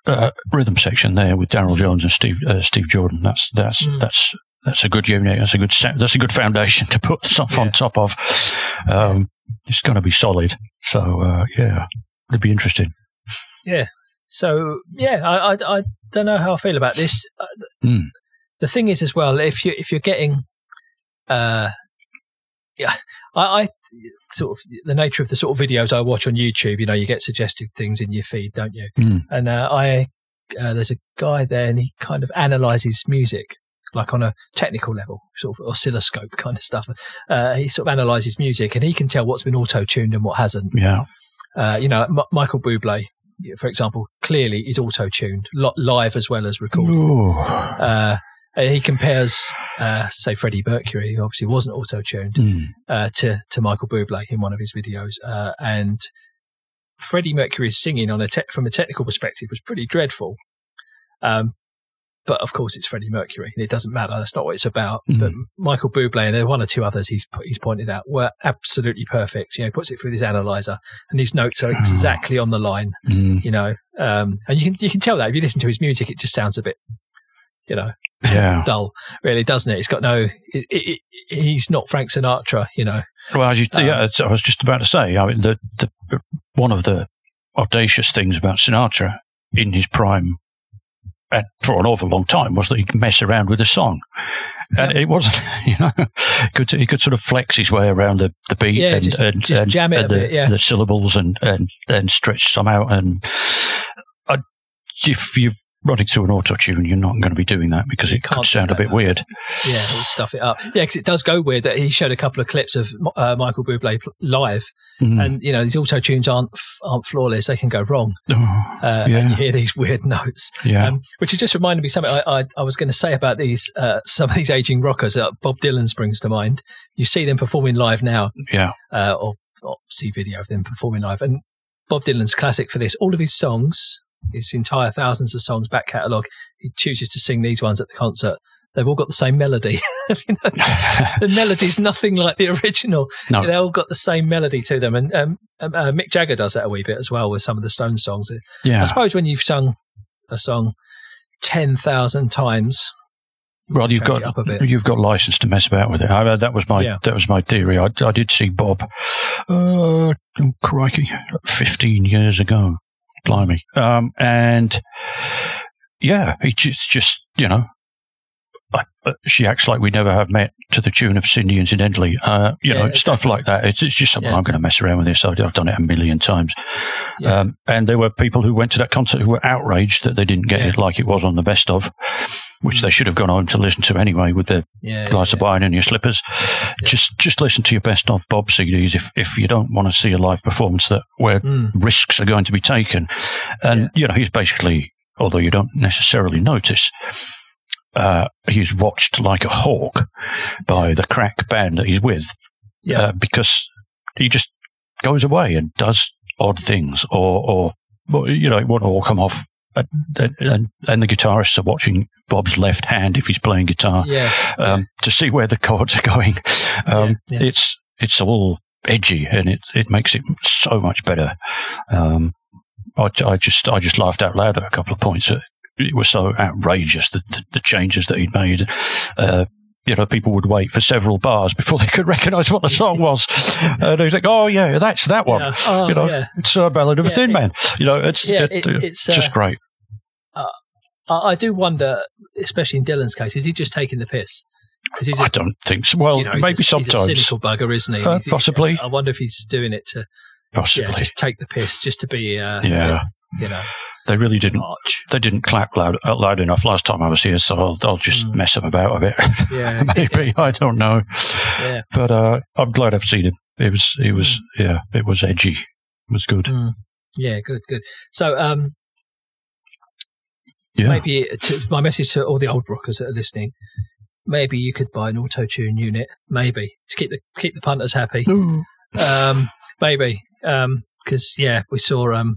[SPEAKER 3] uh, rhythm section there with Darryl Jones and Steve uh, Steve Jordan. That's that's
[SPEAKER 2] Mm.
[SPEAKER 3] that's that's a good unit. That's a good that's a good foundation to put stuff on top of. Um, it's going to be solid. So uh, yeah, it'd be interesting. Yeah.
[SPEAKER 2] So yeah, I, I I don't know how I feel about this.
[SPEAKER 3] Mm.
[SPEAKER 2] The thing is, as well, if you if you're getting, uh, yeah, I, I sort of the nature of the sort of videos I watch on YouTube. You know, you get suggested things in your feed, don't you?
[SPEAKER 3] Mm.
[SPEAKER 2] And uh, I uh, there's a guy there, and he kind of analyzes music. Like on a technical level, sort of oscilloscope kind of stuff. Uh, he sort of analyzes music, and he can tell what's been auto-tuned and what hasn't.
[SPEAKER 3] Yeah.
[SPEAKER 2] Uh, you know, M- Michael Bublé, for example, clearly is auto-tuned li- live as well as recorded. Uh, and he compares, uh, say, Freddie Mercury, who obviously wasn't auto-tuned,
[SPEAKER 3] Mm.
[SPEAKER 2] uh, to to Michael Bublé in one of his videos, uh, and Freddie Mercury's singing on a te- from a technical perspective was pretty dreadful. Um, but of course, it's Freddie Mercury, and it doesn't matter. That's not what it's about.
[SPEAKER 3] Mm.
[SPEAKER 2] But Michael Bublé and there are one or two others he's put, he's pointed out were absolutely perfect. You know, he puts it through his analyzer, and his notes are
[SPEAKER 3] Oh.
[SPEAKER 2] exactly on the line.
[SPEAKER 3] Mm.
[SPEAKER 2] You know, um, and you can you can tell that if you listen to his music, it just sounds a bit, you know,
[SPEAKER 3] Yeah.
[SPEAKER 2] dull, really, doesn't it? It's got no. It, it, it, he's not Frank Sinatra, you know.
[SPEAKER 3] Well, as you,
[SPEAKER 2] Um,
[SPEAKER 3] yeah, I was just about to say. I mean, the, the one of the audacious things about Sinatra in his prime, and for an awful long time, was that he could mess around with a song, and it wasn't, you know, could he could sort of flex his way around the, the beat
[SPEAKER 2] Yeah,
[SPEAKER 3] and,
[SPEAKER 2] just-
[SPEAKER 3] and,
[SPEAKER 2] just
[SPEAKER 3] and,
[SPEAKER 2] jam it
[SPEAKER 3] and the,
[SPEAKER 2] bit, yeah.
[SPEAKER 3] the syllables and and and stretch some out. And I, if you're running through an auto tune, you're not going to be doing that because
[SPEAKER 2] You
[SPEAKER 3] it could sound a bit weird.
[SPEAKER 2] Yeah, he'll stuff it up. Yeah, because it does go weird that he showed a couple of clips of uh, Michael Bublé live,
[SPEAKER 3] Mm.
[SPEAKER 2] and you know these auto tunes aren't aren't flawless; they can go wrong,
[SPEAKER 3] Oh,
[SPEAKER 2] uh,
[SPEAKER 3] Yeah.
[SPEAKER 2] and you hear these weird notes.
[SPEAKER 3] yeah.
[SPEAKER 2] Um, which just reminded me something I, I, I was going to say about these uh, some of these aging rockers. Bob Dylan springs to mind. You see them performing live now,
[SPEAKER 3] yeah.
[SPEAKER 2] uh, or, or see video of them performing live, and Bob Dylan's classic for this. All of his songs, his entire thousands of songs back catalogue, he chooses to sing these ones at the concert. They've all got the same melody. You know, the melody's nothing like the original.
[SPEAKER 3] No.
[SPEAKER 2] They all got the same melody to them, and um, um, uh, Mick Jagger does that a wee bit as well with some of the Stones songs. I suppose when you've sung a song ten thousand times,
[SPEAKER 3] Well, you've got
[SPEAKER 2] it up a bit.
[SPEAKER 3] you've got license to mess about with it. I, that was my
[SPEAKER 2] Yeah.
[SPEAKER 3] that was my theory. I, I did see Bob, uh, crikey, fifteen years ago. Blimey, um, and yeah, it's just just you know. I, uh, she acts like we never have met to the tune of Cindy incidentally. Uh, you
[SPEAKER 2] Yeah,
[SPEAKER 3] know, stuff like that. It's, it's just something
[SPEAKER 2] Yeah.
[SPEAKER 3] I'm going to mess around with this. I've done it a million times.
[SPEAKER 2] Yeah.
[SPEAKER 3] Um, and there were people who went to that concert who were outraged that they didn't get it like it was on the best of, which they should have gone on to listen to anyway with their
[SPEAKER 2] yeah,
[SPEAKER 3] glass of
[SPEAKER 2] yeah.
[SPEAKER 3] wine and your slippers. Just just listen to your best of Bob CDs if if you don't want to see a live performance that where
[SPEAKER 2] Mm,
[SPEAKER 3] risks are going to be taken. And
[SPEAKER 2] Yeah.
[SPEAKER 3] you know he's basically, although you don't necessarily notice. Uh, he's watched like a hawk by the crack band that he's with
[SPEAKER 2] yeah,
[SPEAKER 3] uh, because he just goes away and does odd things, or, or you know, it won't all come off. And, and, and the guitarists are watching Bob's left hand if he's playing guitar
[SPEAKER 2] yeah,
[SPEAKER 3] um, to see where the chords are going. Um,
[SPEAKER 2] Yeah, yeah.
[SPEAKER 3] It's it's all edgy and it it makes it so much better. Um, I, I just I just laughed out loud at a couple of points. It was so outrageous the, the, the changes that he'd made. Uh, you know, people would wait for several bars before they could recognise what the song was, and he's like, "Oh yeah, that's that one."
[SPEAKER 2] yeah. Oh,
[SPEAKER 3] you know,
[SPEAKER 2] yeah.
[SPEAKER 3] it's a ballad of a thin
[SPEAKER 2] it-
[SPEAKER 3] man. You know, it's
[SPEAKER 2] Yeah,
[SPEAKER 3] it-
[SPEAKER 2] it- it's,
[SPEAKER 3] just
[SPEAKER 2] uh,
[SPEAKER 3] great.
[SPEAKER 2] I, I do wonder, especially in Dylan's case, is he just taking the piss? Because he's a,
[SPEAKER 3] I don't think so. Well,
[SPEAKER 2] you know, he's
[SPEAKER 3] maybe
[SPEAKER 2] a, he's a
[SPEAKER 3] sometimes.
[SPEAKER 2] cynical bugger, isn't he?
[SPEAKER 3] Uh,
[SPEAKER 2] He's-
[SPEAKER 3] possibly.
[SPEAKER 2] I wonder if he's doing it to
[SPEAKER 3] possibly.
[SPEAKER 2] Yeah, just take the piss, just to be, uh,
[SPEAKER 3] Yeah.
[SPEAKER 2] you know,
[SPEAKER 3] They really didn't. They didn't clap loud, uh, loud enough last time I was here, so I'll, I'll just
[SPEAKER 2] Mm.
[SPEAKER 3] mess them about a bit.
[SPEAKER 2] Yeah,
[SPEAKER 3] Maybe I don't know,
[SPEAKER 2] yeah.
[SPEAKER 3] but uh, I'm glad I've seen him. It was, it was, yeah, it was edgy. It was good.
[SPEAKER 2] Mm. Yeah, good, good. So, um,
[SPEAKER 3] Yeah,
[SPEAKER 2] maybe to, my message to all the old rockers that are listening: maybe you could buy an auto tune unit, maybe to keep the keep the punters happy. Um, maybe because yeah, we saw um,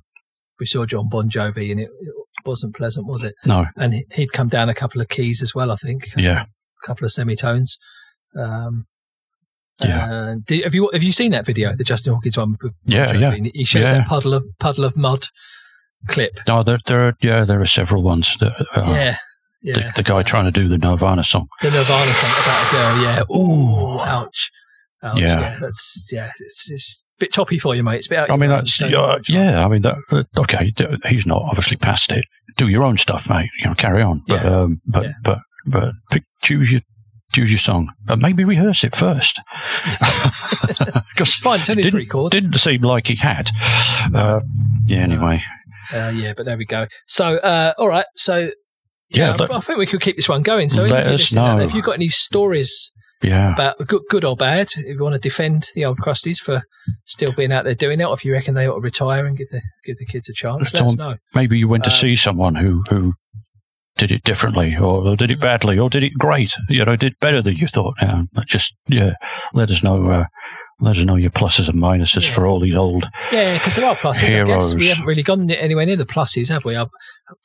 [SPEAKER 2] we saw Jon Bon Jovi, and it, it wasn't pleasant, was it?
[SPEAKER 3] no,
[SPEAKER 2] And he- he'd come down a couple of keys as well, I think.
[SPEAKER 3] yeah,
[SPEAKER 2] a couple of semitones. Um,
[SPEAKER 3] Yeah.
[SPEAKER 2] did, have you have you seen that video, the Justin Hawkins one?
[SPEAKER 3] Yeah,
[SPEAKER 2] Jovi?
[SPEAKER 3] yeah.
[SPEAKER 2] He shows
[SPEAKER 3] Yeah.
[SPEAKER 2] that puddle of Puddle of Mudd clip.
[SPEAKER 3] no. There, there, are, yeah, there are several ones. That, uh,
[SPEAKER 2] yeah, yeah.
[SPEAKER 3] the, the guy trying to do the Nirvana song.
[SPEAKER 2] the Nirvana song about a girl. Yeah. Ooh, ouch. ouch.
[SPEAKER 3] Yeah.
[SPEAKER 2] That's yeah. It's, it's a bit toppy for you, mate. It's a bit.
[SPEAKER 3] I mean, that's
[SPEAKER 2] don't
[SPEAKER 3] yeah, yeah. I mean, that, uh, okay. He's not obviously past it. Do your own stuff, mate. You know, carry on. But,
[SPEAKER 2] Yeah.
[SPEAKER 3] um, but,
[SPEAKER 2] Yeah.
[SPEAKER 3] but, but, pick, choose your, choose your song. But maybe rehearse it first. Because
[SPEAKER 2] Fine, it's only
[SPEAKER 3] didn't,
[SPEAKER 2] three chords.
[SPEAKER 3] didn't seem like he had. Uh, yeah. Anyway,
[SPEAKER 2] Uh, yeah, but there we go. So, uh, all right. So,
[SPEAKER 3] Yeah,
[SPEAKER 2] yeah,
[SPEAKER 3] let-
[SPEAKER 2] I, think we could keep this one going. So,
[SPEAKER 3] let us
[SPEAKER 2] listening out there,
[SPEAKER 3] know.
[SPEAKER 2] if you've got any stories
[SPEAKER 3] yeah.
[SPEAKER 2] about good, good or bad, if you want to defend the old crusties for still being out there doing it, or if you reckon they ought to retire and give the give the kids a chance, let us know.
[SPEAKER 3] Maybe you went to
[SPEAKER 2] Uh,
[SPEAKER 3] see someone who who did it differently, or did it badly, or did it great. You know, did better than you thought. Yeah, just yeah, let us know. Uh, let us know your pluses and minuses
[SPEAKER 2] Yeah.
[SPEAKER 3] for all these old.
[SPEAKER 2] Yeah, because there are pluses. I guess we haven't really gone anywhere near the pluses, have we? Uh,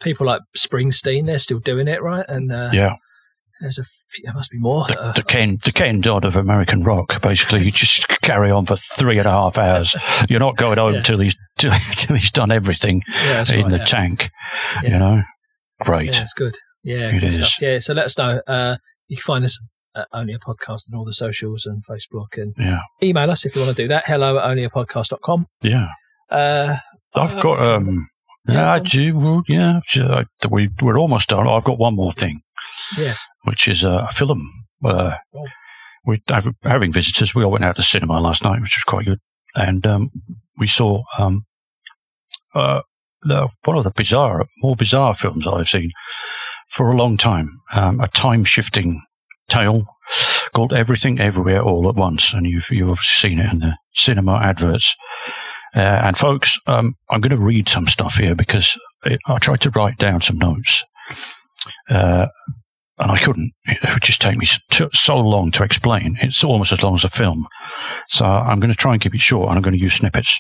[SPEAKER 2] people like Springsteen, they're still doing it, right? And uh,
[SPEAKER 3] Yeah,
[SPEAKER 2] there's a few, there must be more.
[SPEAKER 3] the, the Ken, the Ken Dodd of American rock. Basically, you just carry on for three and a half hours. You're not going home
[SPEAKER 2] Yeah.
[SPEAKER 3] till he's till, till he's done everything
[SPEAKER 2] yeah, that's
[SPEAKER 3] in
[SPEAKER 2] right,
[SPEAKER 3] the tank. You know, great.
[SPEAKER 2] Yeah, it's good. Yeah,
[SPEAKER 3] It is.
[SPEAKER 2] stuff. Yeah, so let us know. Uh, you can find us at Only a Podcast and all the socials and Facebook and
[SPEAKER 3] Yeah,
[SPEAKER 2] email us if you want to do that. Hello at onlyapodcast.com.
[SPEAKER 3] yeah.
[SPEAKER 2] Uh,
[SPEAKER 3] I've
[SPEAKER 2] uh,
[SPEAKER 3] got um.
[SPEAKER 2] yeah,
[SPEAKER 3] Yeah, I do. Well, yeah, we we're almost done. I've got one more thing.
[SPEAKER 2] Yeah.
[SPEAKER 3] which is uh, a film. Uh,
[SPEAKER 2] Oh.
[SPEAKER 3] we having visitors. We all went out to cinema last night, which was quite good, and um, we saw um, uh, the, one of the bizarre, more bizarre films I've seen for a long time. Um, a time shifting tale called Everything Everywhere All at Once, and you've you've obviously seen it in the cinema adverts. Uh, and folks, um, I'm going to read some stuff here because it, I tried to write down some notes, uh, and I couldn't. It would just take me so, so long to explain. It's almost as long as a film. So I'm going to try and keep it short, and I'm going to use snippets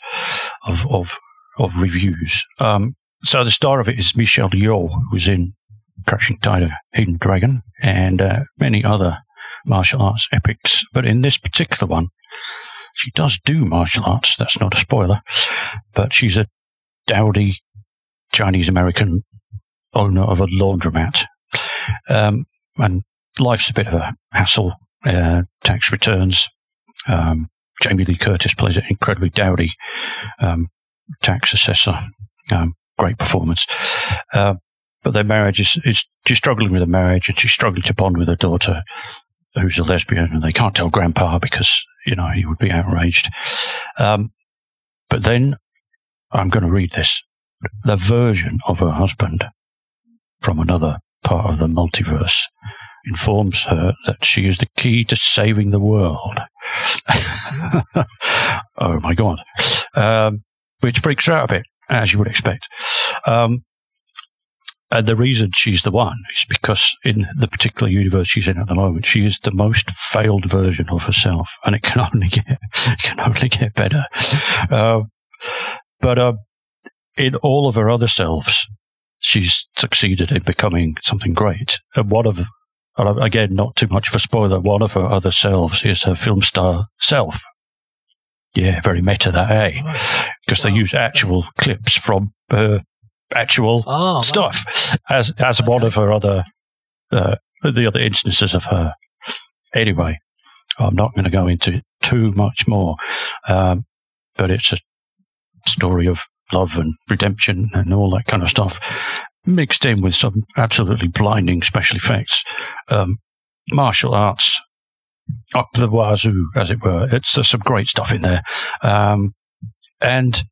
[SPEAKER 3] of of, of reviews. Um, so the star of it is Michelle Yeoh, who's in Crouching Tiger, Hidden Dragon, and uh, many other martial arts epics. But in this particular one, she does do martial arts. That's not a spoiler. But she's a dowdy Chinese American owner of a laundromat. Um, and life's a bit of a hassle. Uh, tax returns. Um, Jamie Lee Curtis plays an incredibly dowdy um, tax assessor. Um, great performance. Uh, but their marriage is, is she's struggling with the marriage and she's struggling to bond with her daughter who's a lesbian and they can't tell grandpa because, you know, he would be outraged. Um, but then I'm going to read this. The version of her husband from another part of the multiverse informs her that she is the key to saving the world. oh my God. Um, which freaks her out a bit, as you would expect. Um, and the reason she's the one is because in the particular universe she's in at the moment, she is the most failed version of herself, and it can only get it can only get better. Um, but um, in all of her other selves, she's succeeded in becoming something great. And one of, again, not too much of a spoiler, one of her other selves is her film star self. Yeah, very meta that, eh? Because they use actual clips from her actual
[SPEAKER 2] Oh, wow.
[SPEAKER 3] stuff as as one of her other uh, the other instances of her. Anyway, I'm not going to go into too much more, um, but it's a story of love and redemption and all that kind of stuff, mixed in with some absolutely blinding special effects, um, martial arts up the wazoo, as it were. It's there's some great stuff in there. Um, and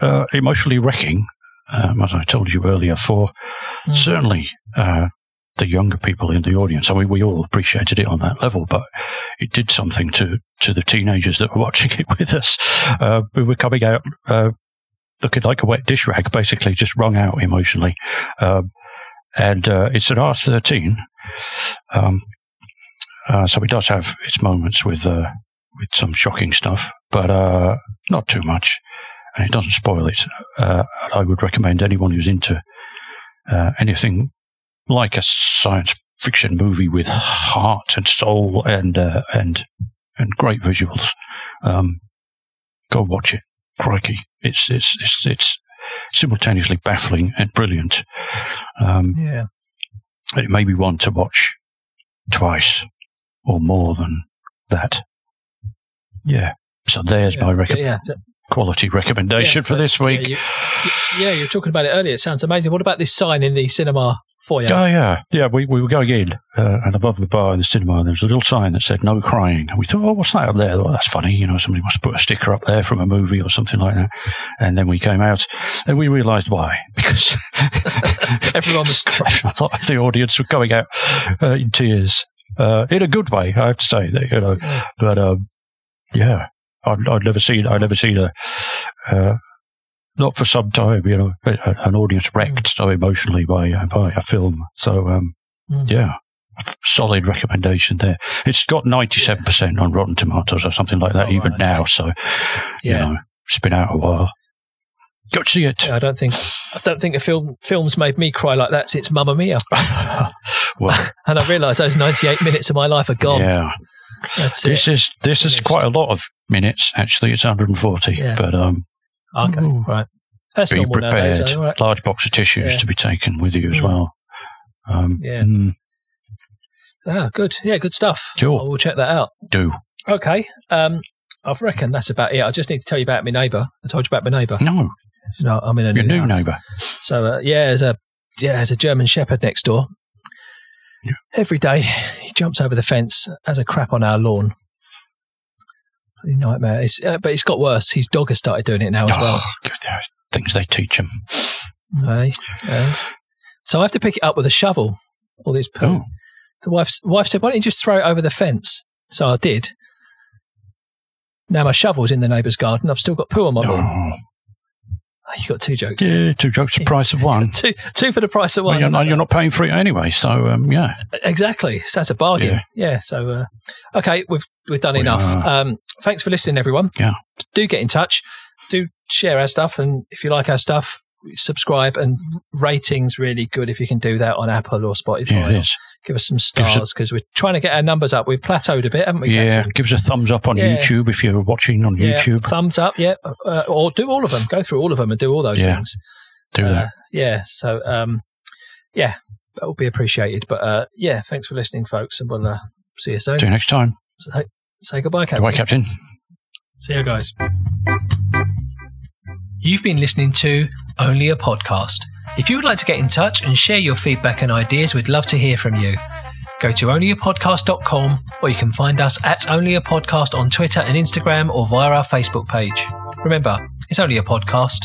[SPEAKER 3] uh, emotionally wrecking, um, as I told you earlier, for
[SPEAKER 2] Mm.
[SPEAKER 3] certainly uh, the younger people in the audience. I mean, we all appreciated it on that level, but it did something to, to the teenagers that were watching it with us. Uh, we were coming out uh, looking like a wet dish rag, basically just wrung out emotionally. Um, and uh, it's an R thirteen, um, uh, so it does have its moments with uh, with some shocking stuff, but uh, not too much, and it doesn't spoil it. Uh, I would recommend anyone who's into uh, anything like a science fiction movie with heart and soul and uh, and and great visuals, um, go watch it. Crikey, it's it's it's it's simultaneously baffling and brilliant. Um,
[SPEAKER 2] Yeah.
[SPEAKER 3] and it may be one to watch twice or more than that. Yeah. So there's
[SPEAKER 2] yeah.
[SPEAKER 3] my recommendation.
[SPEAKER 2] yeah.
[SPEAKER 3] Quality recommendation
[SPEAKER 2] Yeah,
[SPEAKER 3] for this week.
[SPEAKER 2] Yeah you, yeah, you were talking about it earlier. It sounds amazing. What about this sign in the cinema foyer?
[SPEAKER 3] Oh yeah, yeah. We we were going in, uh, and above the bar in the cinema, there was a little sign that said "No crying." And we thought, "Oh, what's that up there?" Oh, that's funny. You know, somebody must have put a sticker up there from a movie or something like that. And then we came out, and we realised why because
[SPEAKER 2] Everyone was crying.
[SPEAKER 3] a lot of the audience were going out uh, in tears, uh, in a good way, I have to say. That, you know, but um, yeah, I'd, I'd never seen I'd never seen a. Uh, not for some time, you know, an audience wrecked so emotionally by uh, by a film. So, um,
[SPEAKER 2] Mm.
[SPEAKER 3] yeah, solid recommendation there. It's got ninety seven percent on Rotten Tomatoes or something like that,
[SPEAKER 2] Oh,
[SPEAKER 3] even
[SPEAKER 2] right,
[SPEAKER 3] now. So, you
[SPEAKER 2] Yeah.
[SPEAKER 3] know, it's been out a while. Go see it.
[SPEAKER 2] Yeah, I don't think I don't think a film film's made me cry like that since Mamma Mia,
[SPEAKER 3] well,
[SPEAKER 2] and I realise those ninety-eight minutes of my life are gone.
[SPEAKER 3] yeah.
[SPEAKER 2] That's.
[SPEAKER 3] This is this is quite a lot of minutes. Actually, it's 140.
[SPEAKER 2] Yeah.
[SPEAKER 3] But um,
[SPEAKER 2] Okay,
[SPEAKER 3] Ooh.
[SPEAKER 2] right. That's
[SPEAKER 3] be prepared.
[SPEAKER 2] nowadays. though, right?
[SPEAKER 3] Large box of tissues
[SPEAKER 2] Yeah.
[SPEAKER 3] to be taken with you as
[SPEAKER 2] Mm.
[SPEAKER 3] well. Um,
[SPEAKER 2] Yeah.
[SPEAKER 3] mm,
[SPEAKER 2] Ah, good. Yeah, good stuff.
[SPEAKER 3] Sure.
[SPEAKER 2] I will check that out.
[SPEAKER 3] do
[SPEAKER 2] Okay. Um, I reckon that's about it. I just need to tell you about my neighbour. I told you about my neighbour.
[SPEAKER 3] no,
[SPEAKER 2] You know, I'm in a
[SPEAKER 3] your
[SPEAKER 2] new,
[SPEAKER 3] new neighbour.
[SPEAKER 2] So uh, yeah, there's a yeah, there's a German Shepherd next door.
[SPEAKER 3] Yeah.
[SPEAKER 2] Every day he jumps over the fence, has a crap on our lawn. Bloody Nightmare. It's, uh, but it's got worse. His dog has started doing it now as well.
[SPEAKER 3] Oh, God, things they teach them.
[SPEAKER 2] Aye, aye. So I have to pick it up with a shovel. All this poo.
[SPEAKER 3] Oh,
[SPEAKER 2] The wife, wife said, "Why don't you just throw it over the fence?" So I did. Now my shovel's in the neighbour's garden. I've still got poo on my lawn.
[SPEAKER 3] oh.
[SPEAKER 2] Oh, you got two jokes.
[SPEAKER 3] yeah, two jokes the price of one.
[SPEAKER 2] Two, two for the price of
[SPEAKER 3] Well,
[SPEAKER 2] one.
[SPEAKER 3] you're, not, you're not paying for it anyway, so um, yeah.
[SPEAKER 2] Exactly. So that's a bargain.
[SPEAKER 3] Yeah.
[SPEAKER 2] Yeah. so, uh, okay, we've we've done
[SPEAKER 3] We
[SPEAKER 2] enough. Um, thanks for listening, everyone.
[SPEAKER 3] Yeah.
[SPEAKER 2] Do get in touch. Do share our stuff, and if you like our stuff, subscribe. And ratings really good if you can do that on Apple or Spotify.
[SPEAKER 3] Yeah, it is.
[SPEAKER 2] Give us some
[SPEAKER 3] Give us a-
[SPEAKER 2] stars because we're trying to get our numbers up. We've plateaued a bit, haven't we?
[SPEAKER 3] Yeah, give us a thumbs up on
[SPEAKER 2] Yeah.
[SPEAKER 3] YouTube if you're watching on
[SPEAKER 2] Yeah,
[SPEAKER 3] YouTube.
[SPEAKER 2] thumbs up, yeah, uh, or do all of them. Go through all of them and do all those
[SPEAKER 3] Yeah.
[SPEAKER 2] things.
[SPEAKER 3] Do
[SPEAKER 2] Uh,
[SPEAKER 3] that.
[SPEAKER 2] yeah. So, um, yeah, that will be appreciated. But uh, yeah, thanks for listening, folks, and we'll uh, see you soon.
[SPEAKER 3] See you next time.
[SPEAKER 2] Say, say goodbye, Captain.
[SPEAKER 3] Goodbye, Captain.
[SPEAKER 2] See you guys. You've been listening to Only a Podcast. If you would like to get in touch and share your feedback and ideas, we'd love to hear from you. Go to onlyapodcast.com or you can find us at onlyapodcast on Twitter and Instagram or via our Facebook page. Remember, it's only a podcast.